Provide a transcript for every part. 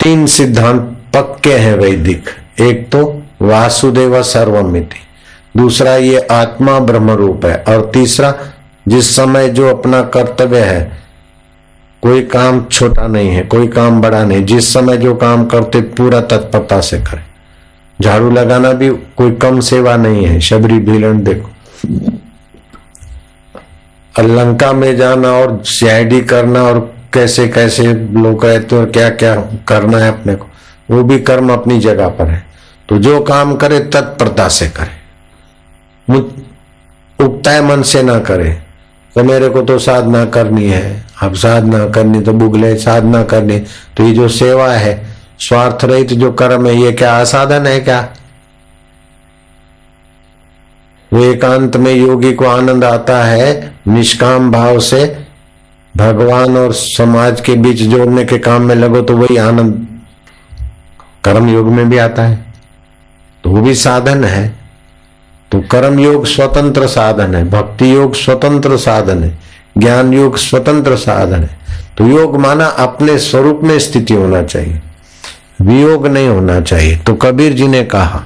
तीन सिद्धांत पक्के हैं वैदिक। एक तो वासुदेव सर्वमिति, दूसरा ये आत्मा ब्रह्म रूप है, और तीसरा जिस समय जो अपना कर्तव्य है, कोई काम छोटा नहीं है, कोई काम बड़ा नहीं, जिस समय जो काम करते पूरा तत्परता से करें। झाड़ू लगाना भी कोई कम सेवा नहीं है, शबरी भीलन देखो। लंका में जाना और सीआईडी करना और कैसे कैसे लोग रहते और क्या क्या करना है अपने को, वो भी कर्म अपनी जगह पर है। तो जो काम करे तत्परता से करे। उगता मन से ना करे। तो मेरे को तो साधना करनी है। अब साधना करनी तो बुगले, साधना करनी। तो ये जो सेवा है, स्वार्थ रहित जो कर्म है, ये क्या असाधन है क्या? वो एकांत में योगी को आनंद आता है, निष्काम भाव से भगवान और समाज के बीच जोड़ने के काम में लगो तो वही आनंद कर्म योग में भी आता है। तो वो भी साधन है। तो कर्म योग स्वतंत्र साधन है भक्ति योग स्वतंत्र साधन है ज्ञान योग स्वतंत्र साधन है। तो योग माना अपने स्वरूप में स्थिति होना चाहिए, वियोग नहीं होना चाहिए। तो कबीर जी ने कहा,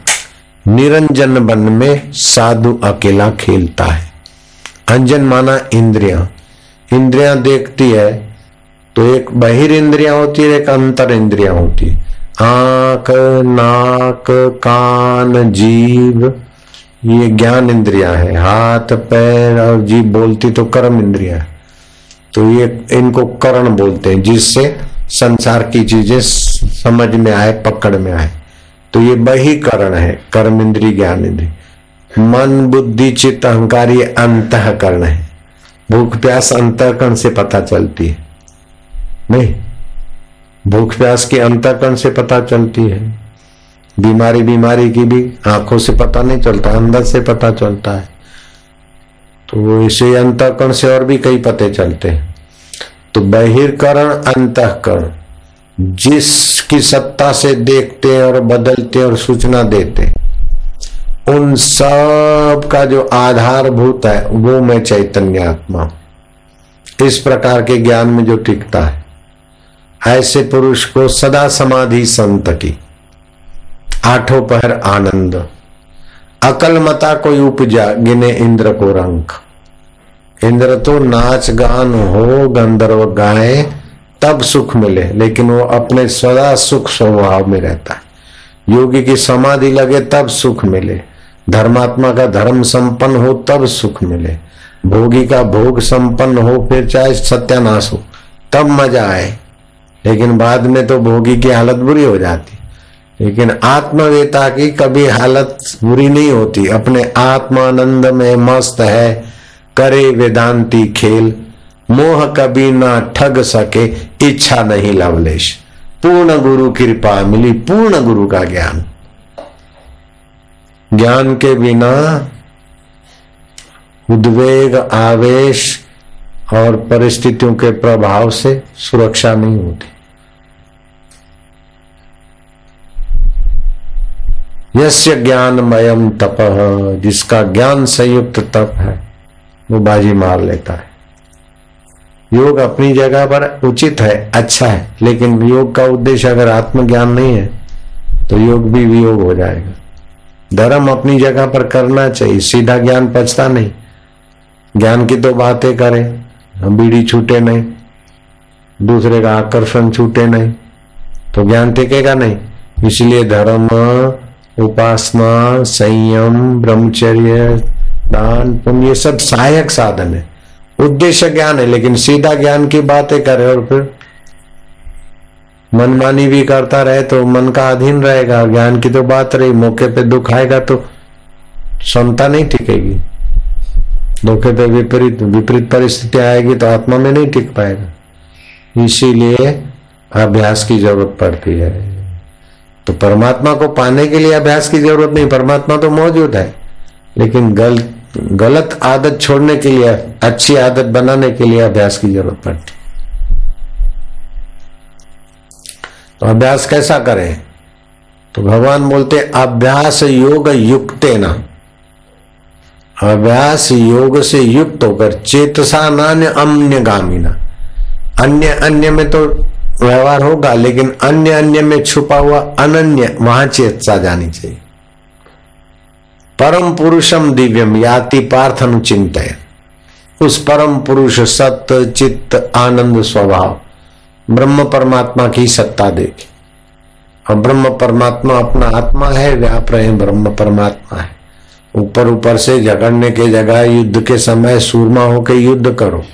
निरंजन बन में साधु अकेला खेलता है। अंजन माना इंद्रिया इंद्रिया देखती है तो एक बहिर इंद्रिया होती है, एक अंतर इंद्रिया होती है। आँख, नाक, कान, जीव, ये ज्ञान इंद्रिया है। हाथ, पैर, और जीव बोलती तो कर्म इंद्रिया है। तो ये इनको करण बोलते हैं, जिससे संसार की चीज़ें समझ में आए, पकड़ में आए। तो ये बही करण है, कर्म इंद्री ज्ञान इंद्री मन, बुद्धि, चित्त, अहंकार, ये अंतकरण है। भूख प्यास अंतकरण से पता चलती है। नहीं, भूख प्यास की अंतकरण से पता चलती है। बीमारी बीमारी की भी आँखों से पता नहीं चलता, अंदर से पता चलता है। तो इसे अंतकरण से और भी कई पते चलते हैं। तो बहिर्करण, अंतकरण, जिसकी सत्ता से देखते और बदलते और सूचना देते उन सब का जो आधारभूत है, वो मैं चैतन्य आत्मा इस प्रकार के ज्ञान में जो टिकता है, ऐसे पुरुष को सदा समाधि संत की। आठों पहर आनंद। अकल मता कोई उपजा, गिने इंद्र को रंक इंद्र तो नाच गान हो, गंधर्व गाए, तब सुख मिले, लेकिन वो अपने सदा सुख स्वभाव में रहता है। योगी की समाधि लगे, तब सुख मिले। धर्मात्मा का धर्म संपन्न हो, तब सुख मिले। भोगी का भोग संपन्न हो, फिर चाहे सत्यानाश हो, तब मज़ा आए। लेकिन बाद में तो भोगी की हालत बुरी हो जाती। लेकिन आत्मवेता की कभी हालत बुरी नहीं होती। अपने आत्मानंद में मस्त है, करे वेदांती खेल। मोह कभी ना ठग सके, इच्छा नहीं लवलेश। पूर्ण गुरु कृपा मिली, पूर्ण गुरु का ज्ञान। ज्ञान के बिना उद्वेग, आवेश और परिस्थितियों के प्रभाव से सुरक्षा नहीं होती। यस्य ज्ञानमयम तप, जिसका ज्ञान संयुक्त तप है, वो बाजी मार लेता है। योग अपनी जगह पर उचित है अच्छा है, लेकिन योग का उद्देश्य अगर आत्मज्ञान नहीं है तो योग भी वियोग हो जाएगा। धर्म अपनी जगह पर करना चाहिए, सीधा ज्ञान पचता नहीं। ज्ञान की तो बातें करें, बीड़ी छूटे नहीं, दूसरे का आकर्षण छूटे नहीं तो ज्ञान टिकेगा नहीं। इसलिए धर्म, उपासना, संयम, ब्रह्मचर्य, दान, पुण्य, ये सब सहायक साधन है। उद्देश्य ज्ञान है, लेकिन सीधा ज्ञान की बातें करे और फिर मनमानी भी करता रहे तो मन का अधीन रहेगा। ज्ञान की तो बात रही मौके पे दुख आएगा तो क्षमता नहीं टिकेगी। मौके पे विपरीत विपरीत परिस्थिति आएगी तो आत्मा में नहीं टिक पाएगा। इसीलिए अभ्यास की ज़रूरत पड़ती है। तो परमात्मा को पाने के लिए अभ्यास की ज़रूरत नहीं परमात्मा तो मौजूद है। लेकिन गल, गलत आदत छोड़ने के लिए अच्छी आदत बनाने के लिए अभ्यास की ज़रूरत पड़ती तो अभ्यास कैसा करें? तो भगवान बोलते, अभ्यास योग युक्त ना। अभ्यास योग से युक्त होकर चेतसा नान्य अन्य गामी अन्य अन्य में तो व्यवहार होगा, लेकिन अन्य अन्य में छुपा हुआ अनन्य वहाँ चेतसा जानी चाहिए। परम पुरुषम दिव्यम याति पार्थन चिंतन उस परम पुरुष सत्य, चित्त, आनंद, स्वभाव। ब्रह्म परमात्मा की सत्ता देखी। और ब्रह्म परमात्मा अपना आत्मा है, व्याप रहे, ब्रह्म परमात्मा है। ऊपर ऊपर से झगड़ने के जगह युद्ध के समय सूरमा होकर युद्ध करो।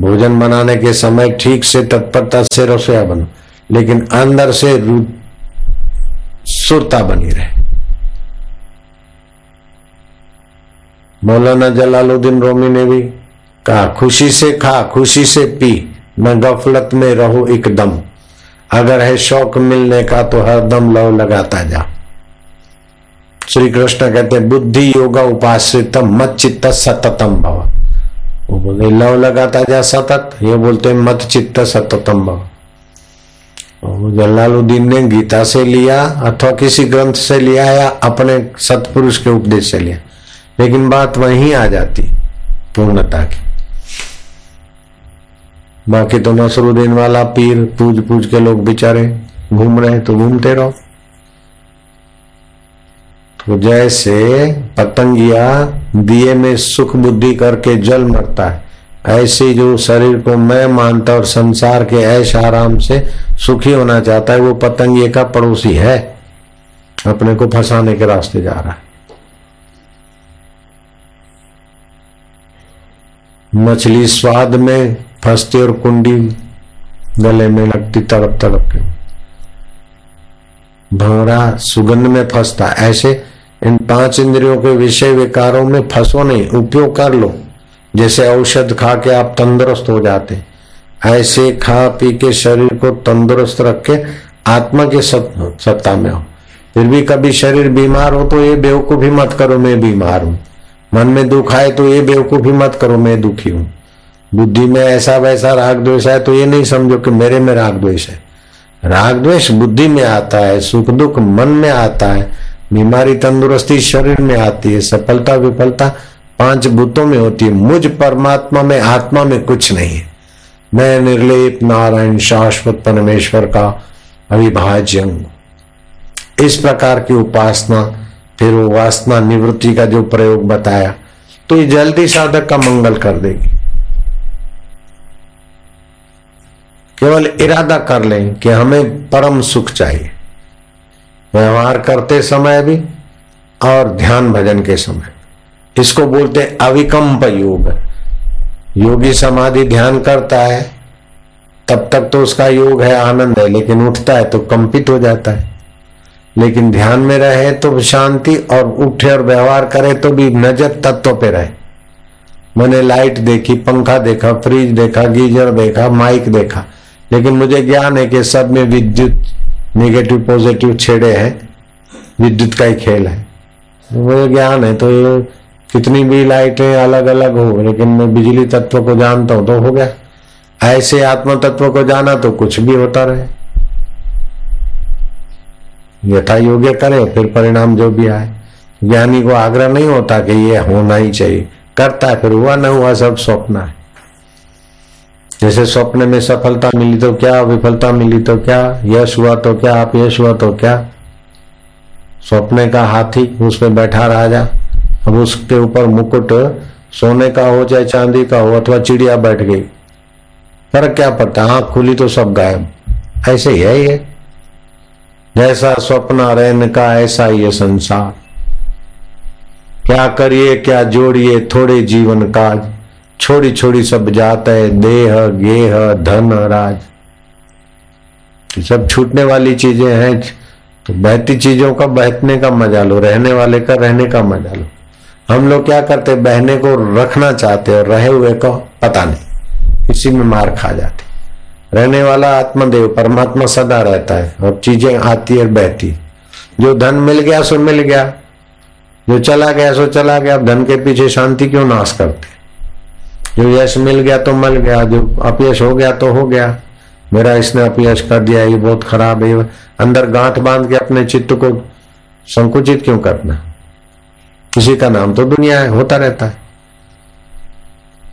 भोजन बनाने के समय ठीक से तत्परता से रसोया बनो। लेकिन अंदर से सुरता बनी रहे। मौलाना जलालुद्दीन रोमी ने भी कहा, खुशी से खा, खुशी से पी। न गफलत में रहो एकदम। अगर है शौक मिलने का तो हर दम लव लगाता जा। श्री कृष्ण कहते बुद्धि योगा उपाश्रित मत चित्त सततम भव। वो बोले, लव लगाता जा सतत? ये बोलते मत चित्त सततम भव। जलालुद्दीन ने गीता से लिया, अथवा किसी ग्रंथ से लिया या अपने सतपुरुष के उपदेश से लिया। लेकिन बात वहीं आ जाती पूर्णता की। बाकी तो नसरुद्दीन वाला पीर पूज पूज के लोग बेचारे घूम रहे तो घूमते रहो। तो जैसे पतंगिया दिए में सुख बुद्धि करके जल मरता है, ऐसे जो शरीर को मैं मानता और संसार के ऐश आराम से सुखी होना चाहता है, वो पतंगिए का पड़ोसी है। अपने को फंसाने के रास्ते जा रहा है। मछली स्वाद में फंसती और कुंडी गले में लगती तड़प तड़प के। भंवरा सुगंध में फंसता। ऐसे इन पाँच इंद्रियों के विषय विकारों में फंसो नहीं, उपयोग कर लो। जैसे औषध खा के आप तंदुरुस्त हो जाते। ऐसे खा पी के शरीर को तंदुरुस्त रख के आत्मा के सत्ता में हो। फिर भी कभी शरीर बीमार हो तो ये बेवकूफ़ी मत करो, मैं बीमार हूँ। मन में दुख आए तो ये बेवकूफ़ी मत करो, मैं दुखी हूँ। बुद्धि में ऐसा वैसा राग द्वेष है तो ये नहीं समझो कि मेरे में राग द्वेष है। राग द्वेष बुद्धि में आता है, सुख दुख मन में आता है, बीमारी तंदुरुस्ती शरीर में आती है, सफलता विफलता पाँच भूतों में होती है, मुझ परमात्मा में, आत्मा में कुछ नहीं है। मैं निर्लेप, नारायण, शाश्वत, परमेश्वर का अविभाज्य इस प्रकार की उपासना, फिर वो वासना निवृत्ति का जो प्रयोग बताया तो ये जल्दी साधक का मंगल कर देगी। केवल इरादा कर लें कि हमें परम सुख चाहिए। व्यवहार करते समय भी और ध्यान भजन के समय। इसको बोलते अविकम्प योग। योगी समाधि ध्यान करता है, तब तक तो उसका योग है, आनंद है, लेकिन उठता है तो कंपित हो जाता है। लेकिन ध्यान में रहे तो शांति और उठे और व्यवहार करे तो भी नज़र तत्व पे रहे। मैंने लाइट देखी, पंखा देखा, फ्रिज देखा, गीजर देखा, माइक देखा लेकिन मुझे ज्ञान है कि सब में विद्युत नेगेटिव पॉजिटिव छेड़े हैं। विद्युत का ही खेल है। मुझे ज्ञान है तो कितनी भी लाइटें अलग अलग हो, लेकिन मैं बिजली तत्व को जानता हूँ तो हो गया। ऐसे आत्म तत्व को जाना तो कुछ भी होता रहे। यथा योग्य करे, फिर परिणाम जो भी आए। ज्ञानी को आग्रह नहीं होता कि ये होना ही चाहिए। करता है, फिर हुआ न हुआ सब स्वप्न है। जैसे स्वप्न में सफलता मिली तो क्या, विफलता मिली तो क्या, यश हुआ तो क्या आप यश हुआ तो क्या? स्वप्न का हाथी उसमें बैठा राजा अब उसके ऊपर मुकुट सोने का हो चाहे चांदी का हो अथवा चिड़िया बैठ गई। फ़र्क क्या पड़ता? आँख खुली तो सब गायब। ऐसे ही है ये। जैसा स्वप्न रहन का, ऐसा ही संसार। क्या करिए, क्या जोड़िए, थोड़े जीवन काज। छोड़ी छोड़ी सब जात है, देह, गेह, धन, राज। सब छूटने वाली चीज़ें हैं तो बहती चीज़ों का बहतने का मज़ा लो, रहने वाले का रहने का मज़ा लो। हम लोग क्या करते बहने को रखना चाहते और रहे हुए को पता नहीं, इसी में मार खा जाते रहने वाला आत्मदेव, परमात्मा सदा रहता है, और चीज़ें आती है बहती जो धन मिल गया, सो मिल गया, जो चला गया, सो चला गया धन के पीछे शांति क्यों नाश करते जो यश मिल गया तो मिल गया, जो अपयश हो गया तो हो गया। मेरा इसने अपयश कर दिया, ये बहुत खराब है। अंदर गांठ बाँध के अपने चित्त को संकुचित क्यों करना? किसी का नाम तो दुनिया है, होता रहता है।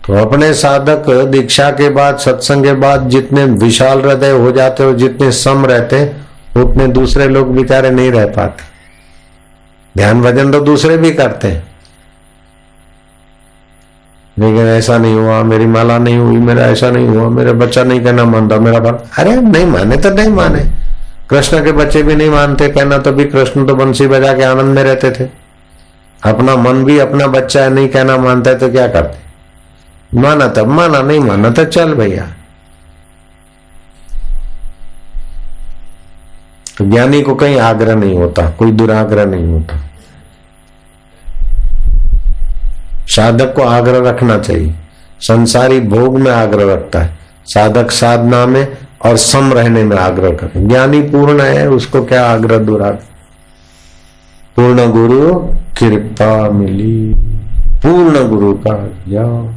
तो अपने साधक दीक्षा के बाद, सत्संग के बाद जितने विशाल हृदय हो जाते हो जितने सम रहते, उतने दूसरे लोग बेचारे नहीं रह पाते। ध्यान भजन तो दूसरे भी करते हैं। लेकिन ऐसा नहीं हुआ, मेरी माला नहीं हुई, मेरा ऐसा नहीं हुआ, मेरा बच्चा नहीं कहना मानता, मेरा बाप अरे नहीं माने तो नहीं माने। कृष्ण के बच्चे भी नहीं मानते, कहना तो भी कृष्ण तो बंसी बजा के आनंद में रहते थे। अपना मन भी अपना बच्चा है, नहीं कहना मानता है तो क्या करते? माना तब, माना नहीं माना तो चल भैया। तो ज्ञानी को कहीं आग्रह नहीं होता, कोई दुराग्रह नहीं होता। साधक को आग्रह रखना चाहिए। संसारी भोग में आग्रह रखता है। साधक साधना में और सम रहने में आग्रह कर ज्ञानी पूर्ण है, उसको क्या आग्रह दुरा? पूर्ण गुरु, कृपा मिली। पूर्ण गुरु का जाओ